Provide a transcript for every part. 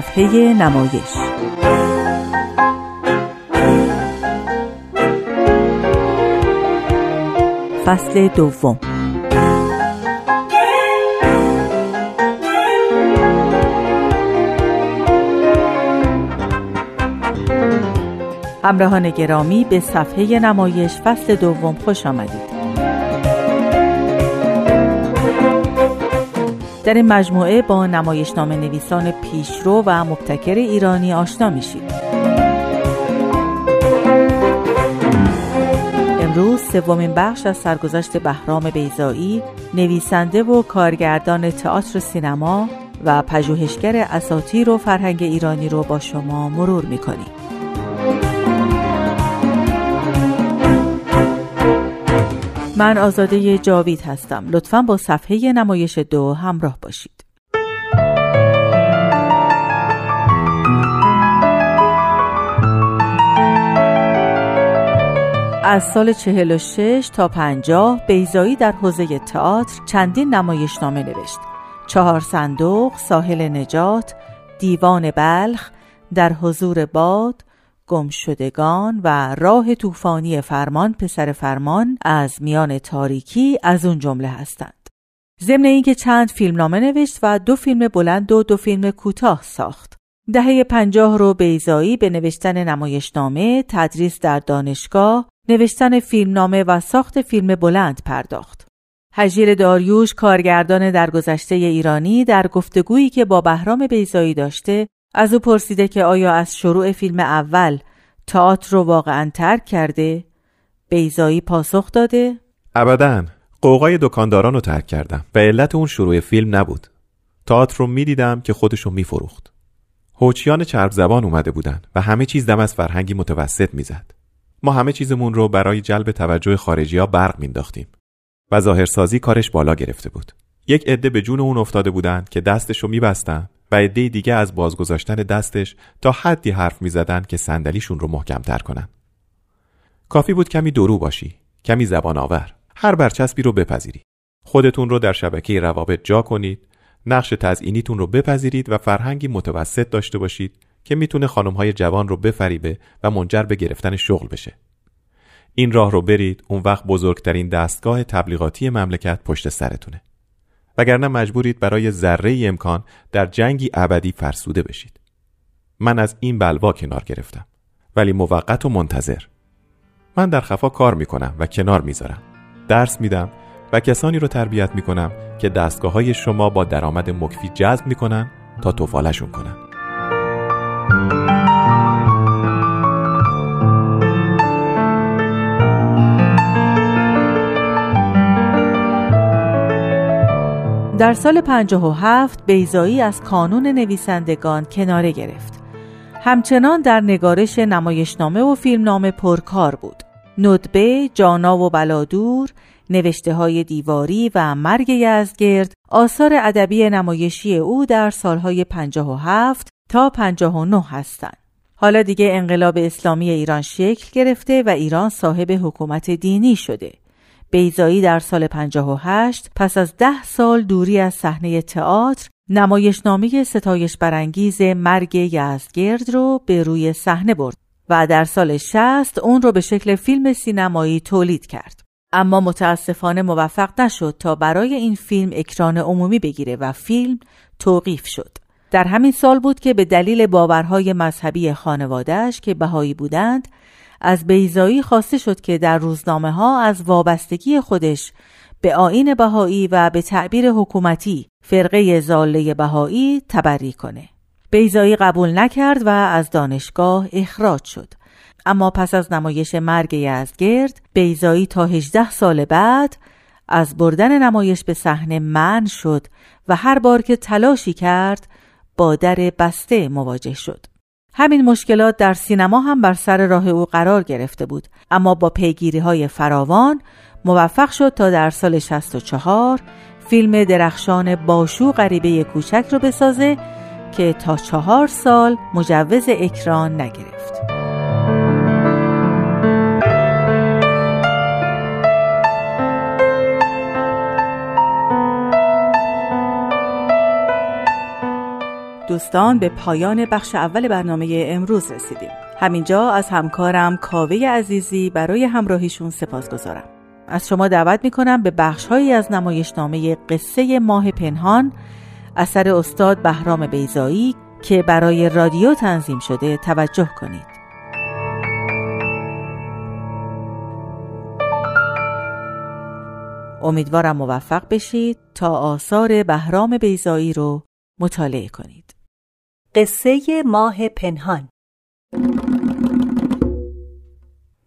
صفحه نمایش. فصل دوم. همراهان گرامی به صفحه نمایش فصل دوم خوش آمدید. در این مجموعه با نمایشنامه نویسان پیشرو و مبتکر ایرانی آشنا میشید امروز سومین بخش از سرگذشت بهرام بیزایی نویسنده و کارگردان تئاتر سینما و پژوهشگر اساطیر و فرهنگ ایرانی رو با شما مرور می‌کنیم. من آزاده جاوید هستم. لطفا با صفحه نمایش دو همراه باشید. از سال 46 تا 50 بیزایی در حوزه تئاتر چندین نمایشنامه نوشت. چهار صندوق، ساحل نجات، دیوان بلخ، در حضور باد، گمشدگان و راه طوفانی فرمان پسر فرمان از میان تاریکی از اون جمله هستند. ضمن اینکه چند فیلمنامه نوشت و دو فیلم بلند و دو فیلم کوتاه ساخت. دهه پنجاه رو بیزایی به نوشتن نمایشنامه، تدریس در دانشگاه، نوشتن فیلمنامه و ساخت فیلم بلند پرداخت. هجیر داریوش کارگردان درگذشته ایرانی در گفتگویی که با بهرام بیزایی داشته از او پرسیده که آیا از شروع فیلم اول تئاتر رو واقعا ترک کرده؟ بیزایی پاسخ داده؟ ابدا. قوقای دکانداران رو ترک کردم و علت اون شروع فیلم نبود. تئاتر رو می‌دیدم که خودش رو میفروخت. هوچیان چرب زبان اومده بودن و همه چیز دم از فرهنگی متوسط می‌زد. ما همه چیزمون رو برای جلب توجه خارجی ها برق مینداختیم و ظاهرسازی کارش بالا گرفته بود. یک عده به جون اون افتاده بودند که دستش رو میبستن و عده دیگه از بازگذاشتن دستش تا حدی حرف می‌زدند که صندلیشون رو محکمتر کنن. کافی بود کمی درو باشی، کمی زبان آور، هر برچسبی رو بپذیری. خودتون رو در شبکه روابط جا کنید، نقش تزئینیتون رو بپذیرید و فرهنگی متوسط داشته باشید که می‌تونه خانمهای جوان رو بفریبه و منجر به گرفتن شغل بشه. این راه رو برید اون وقت بزرگترین دستگاه تبلیغاتی مملکت پشت سرتونه. وگرنه مجبورید برای ذره امکان در جنگی ابدی فرسوده بشید. من از این بلوا کنار گرفتم ولی موقت و منتظر. من در خفا کار می‌کنم و کنار می‌ذارم. درس میدم و کسانی رو تربیت می‌کنم که دستگاه های شما با درآمد مکفی جذب می‌کنن تا توفالشون کنن. در سال 57 بیزایی از کانون نویسندگان کناره گرفت. همچنان در نگارش نمایشنامه و فیلمنامه پرکار بود. ندبه، جانا و بلادور، نوشته های دیواری و مرگ یزگرد آثار ادبی نمایشی او در سالهای 57 تا 59 هستند. حالا دیگه انقلاب اسلامی ایران شکل گرفته و ایران صاحب حکومت دینی شده. بیزایی در سال 58 پس از ده سال دوری از صحنه تئاتر نمایشنامه ستایش برانگیز مرگ یزدگرد رو به روی صحنه برد و در سال 60 اون رو به شکل فیلم سینمایی تولید کرد. اما متاسفانه موفق نشد تا برای این فیلم اکران عمومی بگیره و فیلم توقیف شد. در همین سال بود که به دلیل باورهای مذهبی خانوادهش که بهایی بودند از بیزایی خواسته شد که در روزنامه ها از وابستگی خودش به آین بهایی و به تعبیر حکومتی فرقه زاله بهایی تبری کنه. بیزایی قبول نکرد و از دانشگاه اخراج شد. اما پس از نمایش مرگ یزدگرد بیزایی تا 18 سال بعد از بردن نمایش به صحنه من شد و هر بار که تلاشی کرد با در بسته مواجه شد. همین مشکلات در سینما هم بر سر راه او قرار گرفته بود اما با پیگیری های فراوان موفق شد تا در سال 64 فیلم درخشان باشو غریبه کوچک رو بسازه که تا چهار سال مجوز اکران نگرفت. دوستان به پایان بخش اول برنامه امروز رسیدیم. همینجا از همکارم کاوه عزیزی برای همراهیشون سپاس گذارم. از شما دعوت می‌کنم به بخشهایی از نمایشنامه قصه ماه پنهان اثر استاد بهرام بیزایی که برای رادیو تنظیم شده توجه کنید. امیدوارم موفق بشید تا آثار بهرام بیزایی رو مطالعه کنید. قصه ماه پنهان.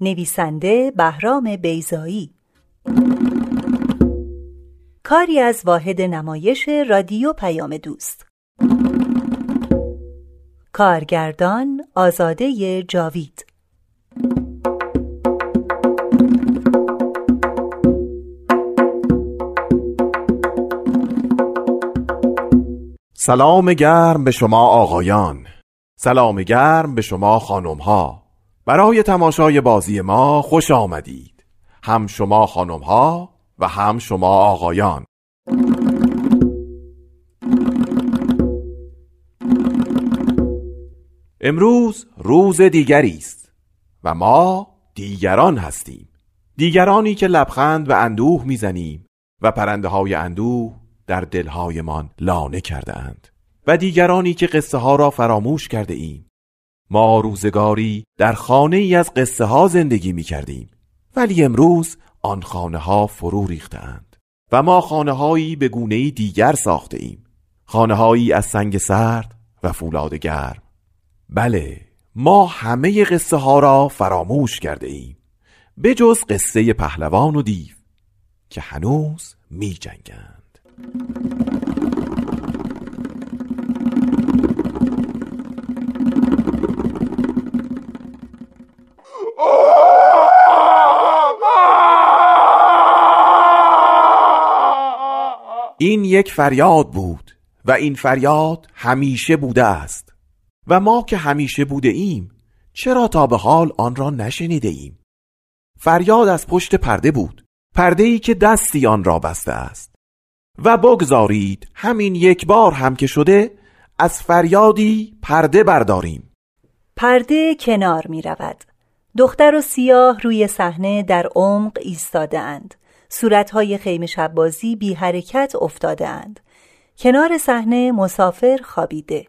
نویسنده بهرام بیزایی کاری از واحد نمایش رادیو پیام دوست. کارگردان آزاده جاوید. سلام گرم به شما آقایان. سلام گرم به شما خانم ها برای تماشای بازی ما خوش آمدید. هم شما خانم ها و هم شما آقایان. امروز روز دیگری است و ما دیگران هستیم. دیگرانی که لبخند و اندوه می‌زنیم و پرنده های اندوه در دلهایمان لانه کرده اند و دیگرانی که قصه ها را فراموش کرده ایم ما روزگاری در خانه ای از قصه ها زندگی می کردیم ولی امروز آن خانه ها فرو ریخته اند و ما خانه هایی به گونه دیگر ساخته ایم خانه هایی از سنگ سرد و فولاد گرم. بله ما همه قصه ها را فراموش کرده ایم به جز قصه پهلوان و دیو که هنوز می جنگند. این یک فریاد بود و این فریاد همیشه بوده است. و ما که همیشه بوده ایم چرا تا به حال آن را نشنیده ایم؟ فریاد از پشت پرده بود پرده ای که دستی آن را بسته است. و بگذارید همین یک بار هم که شده از فریادی پرده برداریم. پرده کنار می رود دختر و سیاه روی صحنه در عمق ایستاده اند صورتهای خیمه شبازی بی حرکت افتاده اند کنار صحنه مسافر خوابیده.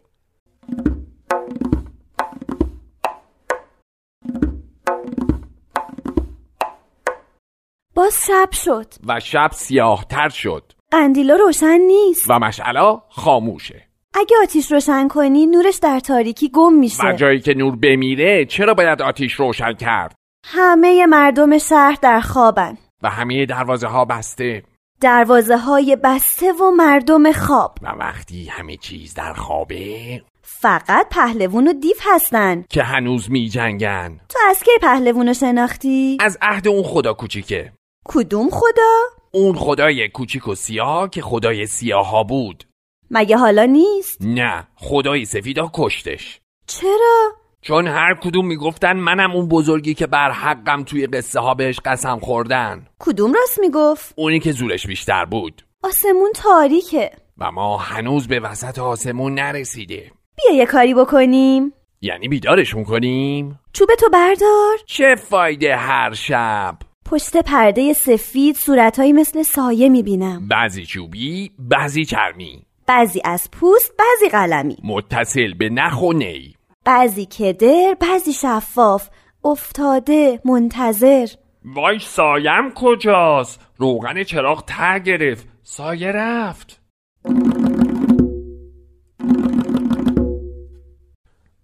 باز شب شد. و شب سیاه تر شد. قندیلا روشن نیست. و مشعلا خاموشه. اگه آتیش روشن کنی نورش در تاریکی گم میشه. و جایی که نور بمیره چرا باید آتیش روشن کرد؟ همه مردم شهر در خوابن. و همه دروازه ها بسته. دروازه های بسته و مردم خواب. و وقتی همه چیز در خوابه فقط پهلوون و دیو هستن. که هنوز می جنگن. تو از کی پهلوون رو شناختی؟ از عهد اون خدا کوچیکه. کدوم خدا؟ اون خدای کوچیک و سیاه که خدای سیاه ها بود مگه حالا نیست؟ نه خدای سفیدا کشتش چرا؟ چون هر کدوم می‌گفتن منم اون بزرگی که بر حقم توی قصه ها بهش قسم خوردن کدوم راست می‌گفت؟ اونی که زورش بیشتر بود آسمون تاریکه و ما هنوز به وسط آسمون نرسیده بیا یه کاری بکنیم یعنی بیدارشون کنیم؟ چوب تو بردار چه فایده هر شب؟ پشت پرده سفید صورتهایی مثل سایه می‌بینم. بعضی چوبی، بعضی چرمی. بعضی از پوست، بعضی قلمی. متصل به نخ و نی. بعضی کدر، بعضی شفاف. افتاده، منتظر. وای سایم کجاست؟ روغن چراغ ته گرفت. سایه رفت.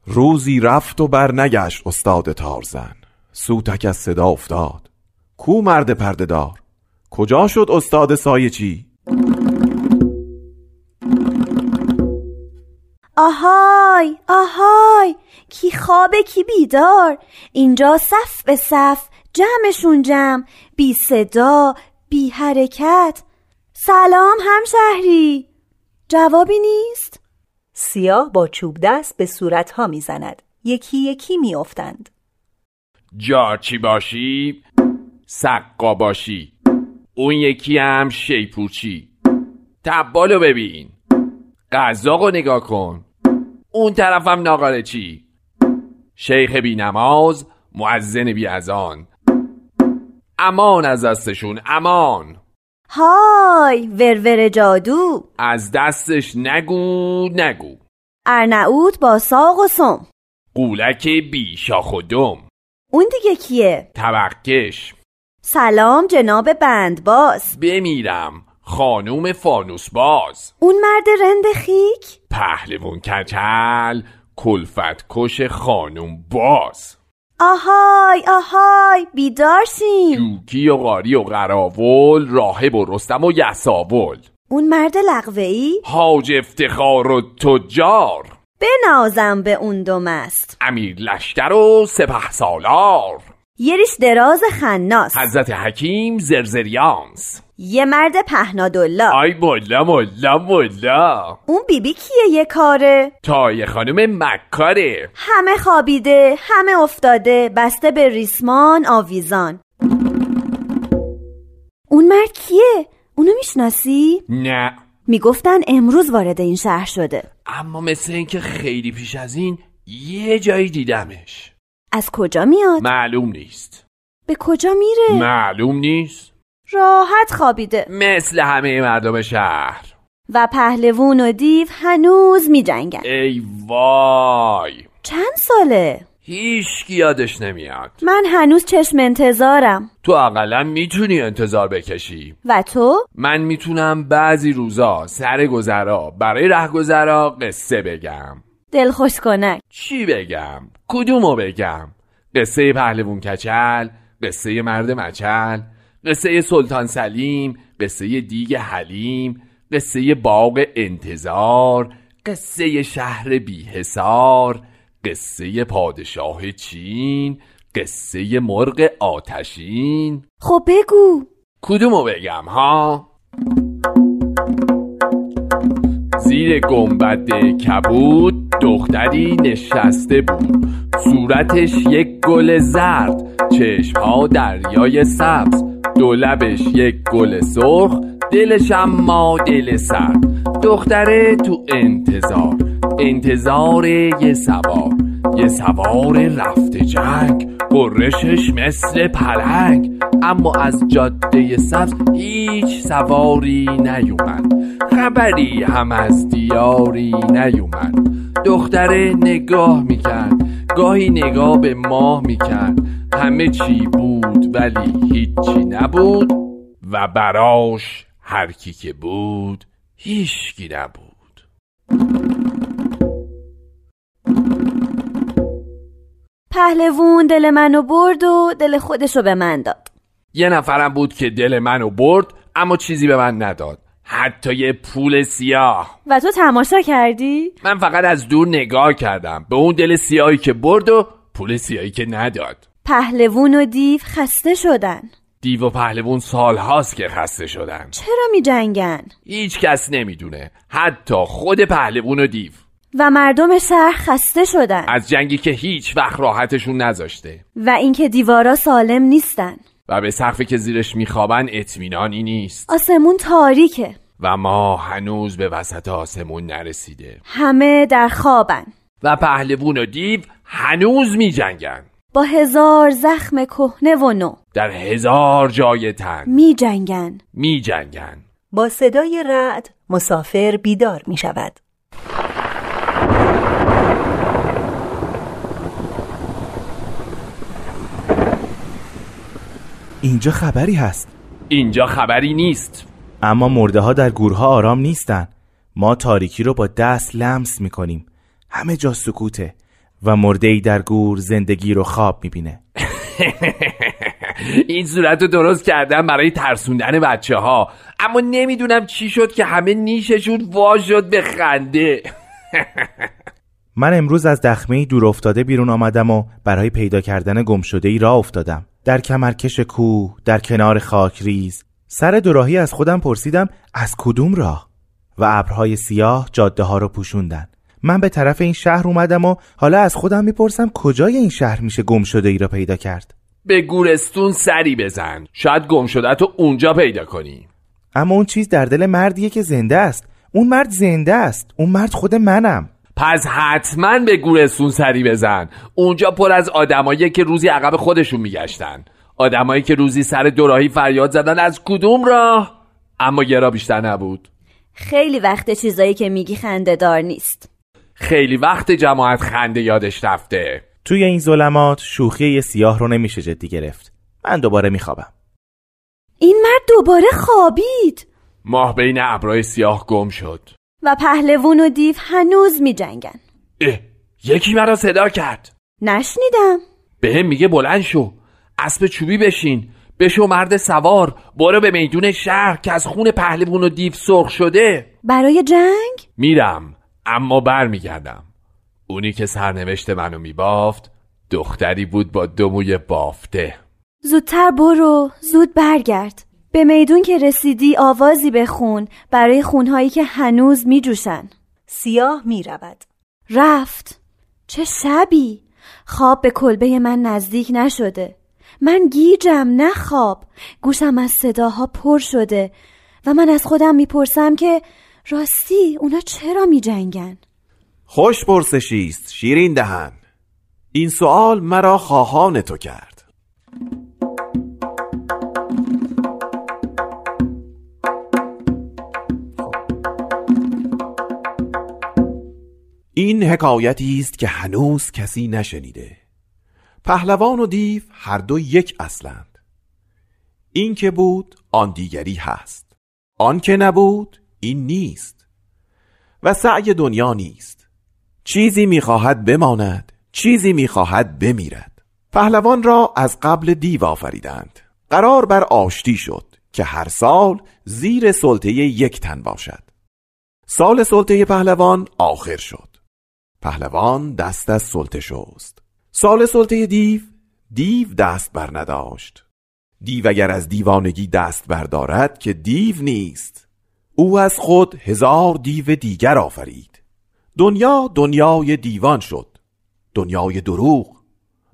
روزی رفت و برنگشت استاد تارزن. سوتک از صدا افتاد. کو مرد پردهدار؟ کجا شد استاد سایه چی آهای آهای کی خوابه کی بیدار؟ اینجا صف به صف جمعشون جمع بی صدا بی حرکت. سلام همشهری. جوابی نیست؟ سیاه با چوب دست به صورتها می‌زند. یکی یکی میافتند. جارچی باشی؟ سقا باشی اون یکی هم شیپورچی تبالو ببین. قزاقو نگاه کن. اون طرفم ناقاره چی شیخ بی نماز معزن بی ازان امان از دستشون امان. های ورور جادو. از دستش نگو نگو. ارنعود با ساق و سم. قولک بی شاخ و دم. اون دیگه کیه؟ طبقکش سلام جناب بندباز بمیرم خانوم فانوس باز. اون مرد رند خیک؟ پهلوون کچل کلفت کش خانوم باز. آهای آهای بیدار شین جوکی و قاری و قراول راهب و رستم و یساول. اون مرد لغوه ای؟ حاج افتخار و تجار. بنازم به اون دو مست. امیر لشکر و سپه سالار. یه ریش دراز خناس. حضرت حکیم زرزریانس. یه مرد پهنادالله آی ملا ملا ملا اون بیبی کیه یه کاره؟ تای خانم مکاره. همه خوابیده همه افتاده بسته به ریسمان آویزان. اون مرد کیه؟ اونو می‌شناسی؟ نه. می‌گفتن امروز وارد این شهر شده. اما مثل اینکه خیلی پیش از این یه جایی دیدمش. از کجا میاد؟ معلوم نیست. به کجا میره؟ معلوم نیست. راحت خوابیده. مثل همه مردم شهر. و پهلوون و دیو هنوز میجنگن. ای وای. چند ساله؟ هیچ یادش نمیاد. من هنوز چشم انتظارم. تو اقلا می‌تونی انتظار بکشی. و تو؟ من می‌تونم بعضی روزا سر گذرا برای رهگذرا قصه بگم. دلخوش کنک چی بگم؟ کدومو بگم؟ قصه پهلوون کچل قصه مرد مچل قصه سلطان سلیم قصه دیگ حلیم قصه باغ انتظار قصه شهر بیحسار قصه پادشاه چین قصه مرغ آتشین. خب بگو. کدومو بگم ها؟ زیر گنبد کبود دختری نشسته بود. صورتش یک گل زرد چشمها دریای سبز. دو لبش یک گل سرخ دلش اما دل سرد. دختره تو انتظار انتظار یه سوار. یه سوار رفته جنگ. قرشش مثل پلنگ. اما از جاده سبز هیچ سواری نیومد. خبری هم از دیاری نیومد. دختره نگاه می‌کرد گاهی نگاه به ماه می‌کرد. همه چی بود ولی هیچی نبود و براش هر کی که بود هیچکی نبود. پهلوون دل منو برد و دل خودشو به من داد. یه نفرم بود که دل منو برد اما چیزی به من نداد. حتی یه پول سیاه. و تو تماشا کردی؟ من فقط از دور نگاه کردم. به اون دل سیاهی که برد و پول سیاهی که نداد. پهلوون و دیو خسته شدن. دیو و پهلوون سالهاست که خسته شدن. چرا می جنگن؟ هیچ کس نمی‌دونه. حتی خود پهلوون و دیو. و مردم شهر خسته شدن. از جنگی که هیچ وقت راحتشون نذاشته. و اینکه دیوارا سالم نیستن. و به سقفی که زیرش میخوابن اطمینانی نیست. آسمون تاریکه. و ما هنوز به وسط آسمون نرسیده. همه در خوابن. و پهلوون و دیو هنوز میجنگن. با هزار زخم کهنه و نو. در هزار جای تن. می جنگن میجنگن. با صدای رعد مسافر بیدار می شود. اینجا خبری هست. اینجا خبری نیست. اما مرده ها در گورها آرام نیستن. ما تاریکی رو با دست لمس می‌کنیم. همه جا سکوته و مرده ای در گور زندگی رو خواب می‌بینه. این صورت رو درست کردم برای ترسوندن بچه ها اما نمی‌دونم چی شد که همه نیششون وا شد به خنده. من امروز از دخمه دور افتاده بیرون آمدم و برای پیدا کردن گم شده ای راه افتادم. در کمرکش کوه در کنار خاکریز. سر دوراهی از خودم پرسیدم از کدوم راه؟ و ابرهای سیاه جاده ها رو پوشوندن. من به طرف این شهر اومدم و حالا از خودم می‌پرسم کجای این شهر میشه گم شده ای را پیدا کرد؟ به گورستون سری بزن. شاید گم شده تو اونجا پیدا کنی. اما اون چیز در دل مردیه که زنده است. اون مرد زنده است. اون مرد خود منم. پس حتما به گورستون سری بزن. اونجا پر از آدمایی که روزی عقب خودشون میگشتن. آدمایی که روزی سر دوراهی فریاد زدن از کدوم راه؟ اما یه را بیشتر نبود. خیلی وقت چیزایی که میگی خنده دار نیست. خیلی وقت جماعت خنده یادش رفته. توی این ظلمات شوخی سیاه رو نمیشه جدی گرفت. من دوباره میخوابم. این مرد دوباره خوابید. ماه بین ابرای سیاه گم شد. و پهلوون و دیو هنوز میجنگن. اه یکی مرا صدا کرد. نشنیدم. به میگه بلند شو. اسب چوبی بشین. بشو مرد سوار. برو به میدون شهر که از خون پهلوون و دیو سرخ شده. برای جنگ؟ میرم اما برمیگردم اونی که سرنوشت منو میبافت دختری بود با دو موی بافته. زودتر برو زود برگرد. به میدون که رسیدی آوازی بخون برای خونهایی که هنوز میجوشن. سیاه می رود. رفت. چه شبی؟ خواب به کلبه من نزدیک نشده. من گیجم نه خواب. گوشم از صداها پر شده و من از خودم می‌پرسم که راستی اونا چرا میجنگن؟ خوش پرسشیست شیرین دهن. این سوال مرا خواهان تو کرد. این حکایتی است که هنوز کسی نشنیده. پهلوان و دیو هر دو یک اصلند. این که بود آن دیگری هست. آن که نبود این نیست. و سعی دنیا نیست. چیزی می‌خواهد بماند چیزی می‌خواهد بمیرد. پهلوان را از قبل دیو آفریدند. قرار بر آشتی شد که هر سال زیر سلطه یک تن باشد. سال سلطه پهلوان آخر شد. پهلوان دست از سلطه شست. سال سلطه دیو دیو دست بر نداشت. دیو اگر از دیوانگی دست بردارد که دیو نیست. او از خود هزار دیو دیگر آفرید. دنیا دنیای دیوان شد. دنیای دروغ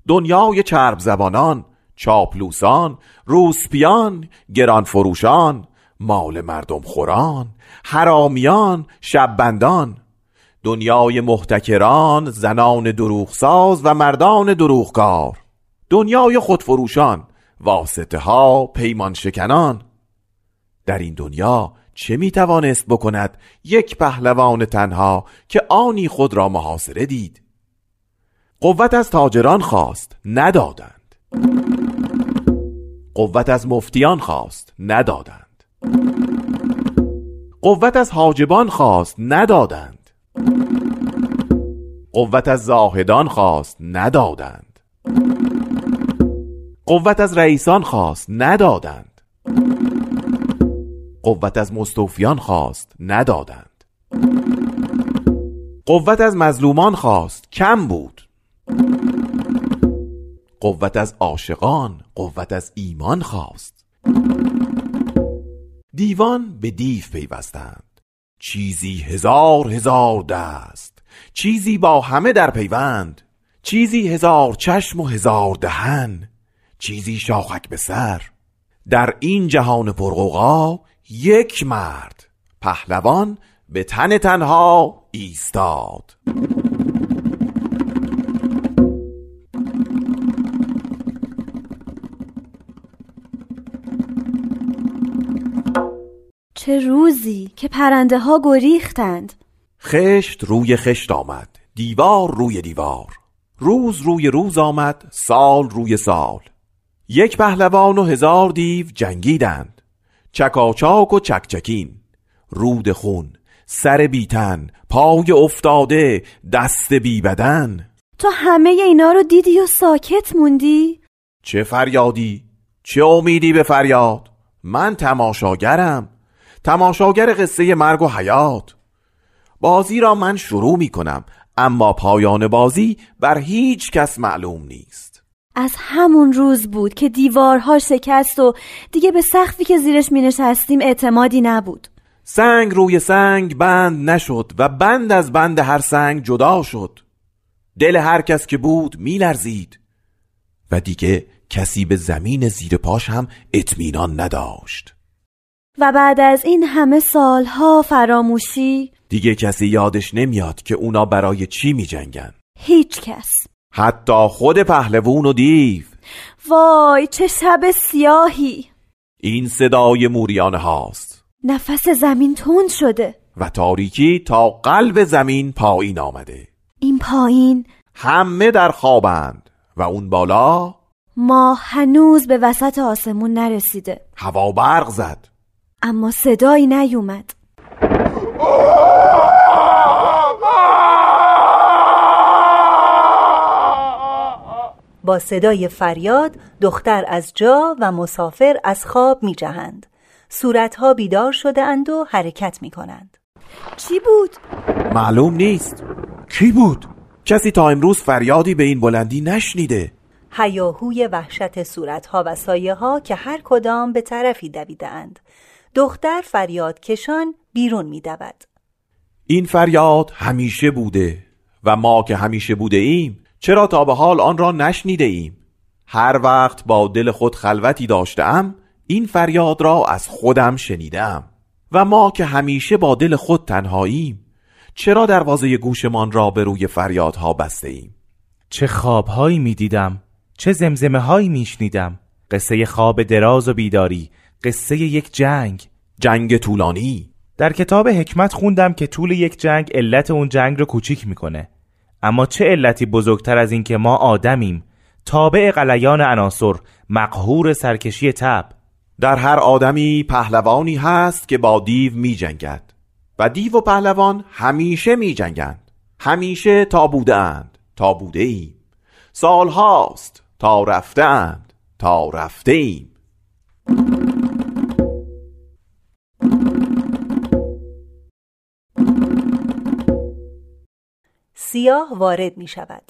دنیای چرب زبانان چاپلوسان روسپیان گران فروشان مال مردم خوران حرامیان شببندان دنیای محتکران زنان دروغساز و مردان دروغکار دنیای خودفروشان واسطه ها پیمان شکنان در این دنیا چه می توانست بکند یک پهلوان تنها که آنی خود را محاصره دید؟ قوت از تاجران خواست ندادند. قوت از مفتیان خواست ندادند. قوت از حاجبان خواست ندادند. قوت از زاهدان خواست ندادند. قوت از رئیسان خواست ندادند. قوت از مستوفیان خواست ندادند. قوت از مظلومان خواست کم بود. قوت از عاشقان قوت از ایمان خواست. دیوان به دیو پیوستند. چیزی هزار هزار دست. چیزی با همه در پیوند چیزی هزار چشم و هزار دهن چیزی شاخک به سر. در این جهان پرغوغا یک مرد پهلوان به تن تنها ایستاد. چه روزی که پرنده ها گریختند. خشت روی خشت آمد دیوار روی دیوار روز روی روز آمد سال روی سال. یک پهلوان و هزار دیو جنگیدند چکاچاک و چکچکین رود خون سر بیتن پای افتاده دست بی بدن. تو همه اینا رو دیدی و ساکت موندی؟ چه فریادی؟ چه امیدی به فریاد؟ من تماشاگرم. تماشاگر قصه مرگ و حیات. بازی را من شروع می کنم اما پایان بازی بر هیچ کس معلوم نیست. از همون روز بود که دیوارها شکست و دیگه به سخفی که زیرش می نشستیم اعتمادی نبود. سنگ روی سنگ بند نشد و بند از بند هر سنگ جدا شد. دل هر کس که بود می لرزید و دیگه کسی به زمین زیر پاش هم اطمینان نداشت. و بعد از این همه سالها فراموشی دیگه کسی یادش نمیاد که اونا برای چی می جنگن هیچ کس. حتی خود پهلوون و دیو. وای چه شب سیاهی. این صدای موریانه هاست. نفس زمین تند شده. و تاریکی تا قلب زمین پایین آمده. این پایین همه در خوابند و اون بالا ما هنوز به وسط آسمون نرسیده. هوا برق زد. اما صدایی نیومد با صدای فریاد دختر از جا و مسافر از خواب می جهند. صورتها بیدار شده اند و حرکت می کنند. چی بود؟ معلوم نیست کی بود؟ کسی تا امروز فریادی به این بلندی نشنیده هیاهوی وحشت صورتها و سایه ها که هر کدام به طرفی دویدهاند. دختر فریاد کشان بیرون می دود. این فریاد همیشه بوده و ما که همیشه بوده ایم چرا تا به حال آن را نشنیده ایم؟ هر وقت با دل خود خلوتی داشتم این فریاد را از خودم شنیدم و ما که همیشه با دل خود تنهاییم چرا دروازه گوشمان را به روی فریادها بسته ایم؟ چه خوابهایی می دیدم چه زمزمه هایی می شنیدم قصه خواب دراز و بیداری قصه یک جنگ. جنگ طولانی. در کتاب حکمت خوندم که طول یک جنگ علت اون جنگ رو کوچیک می‌کنه. اما چه علتی بزرگتر از این که ما آدمیم؟ تابع قلیان عناصر مقهور سرکشی تب. در هر آدمی پهلوانی هست که با دیو می جنگد و دیو و پهلوان همیشه می جنگند همیشه تا بوده اند تا بوده ایم سال هاست تا رفته اند تا رفته ایم سیاه وارد می شود.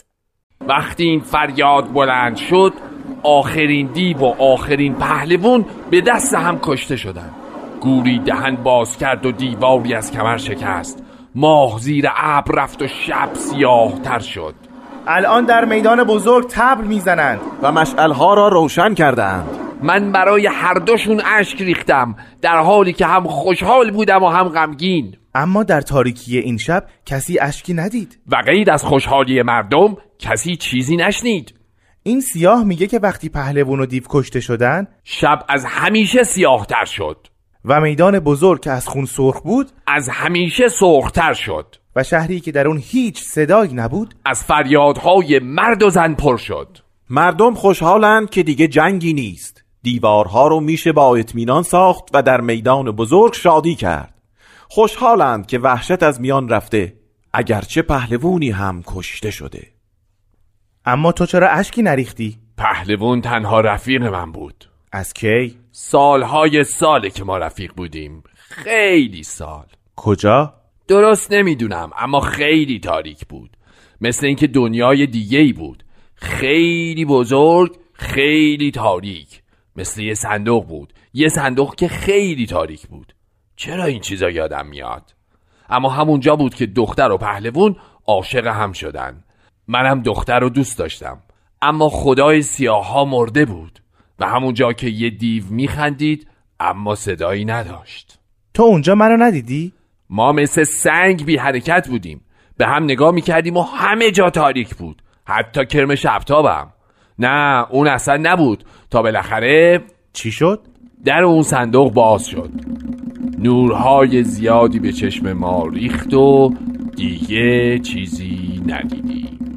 وقتی این فریاد بلند شد آخرین دیو و آخرین پهلوون به دست هم کشته شدند. گوری دهن باز کرد و دیواری از کمر شکست. ماه زیر ابر رفت و شب سیاه تر شد. الان در میدان بزرگ تبل می‌زنند. و مشعلها را روشن کردند من برای هر دوشون اشک ریختم در حالی که هم خوشحال بودم و هم غمگین. اما در تاریکی این شب کسی اشکی ندید. و غیر از خوشحالی مردم کسی چیزی نشنید. این سیاه میگه که وقتی پهلوون و دیو کشته شدن شب از همیشه سیاهتر شد. و میدان بزرگ که از خون سرخ بود از همیشه سرختر شد. و شهری که در اون هیچ صدایی نبود از فریادهای مرد و زن پر شد. مردم خوشحالند که دیگه جنگی نیست. دیوارها رو میشه با اطمینان ساخت و در میدان بزرگ شادی کرد. خوشحالند که وحشت از میان رفته اگرچه پهلوونی هم کشته شده. اما تو چرا اشکی نریختی؟ پهلوون تنها رفیق من بود. از کی؟ سالهای ساله که ما رفیق بودیم. خیلی سال. کجا؟ درست نمی‌دونم اما خیلی تاریک بود. مثل اینکه دنیای دیگه ای بود. خیلی بزرگ خیلی تاریک. مثل یه صندوق بود. یه صندوق که خیلی تاریک بود. چرا این چیزا یادم میاد؟ اما همونجا بود که دختر و پهلوون عاشق هم شدن. منم دختر رو دوست داشتم. اما خدای سیاه ها مرده بود و همونجا که یه دیو میخندید اما صدایی نداشت. تو اونجا منو ندیدی؟ ما مثل سنگ بی حرکت بودیم. به هم نگاه می‌کردیم و همه جا تاریک بود. حتی کرم شبتابم نه اون اصلا نبود. تا بالاخره چی شد؟ در اون صندوق باز شد. نورهای زیادی به چشم ما ریخت و دیگه چیزی ندیدیم.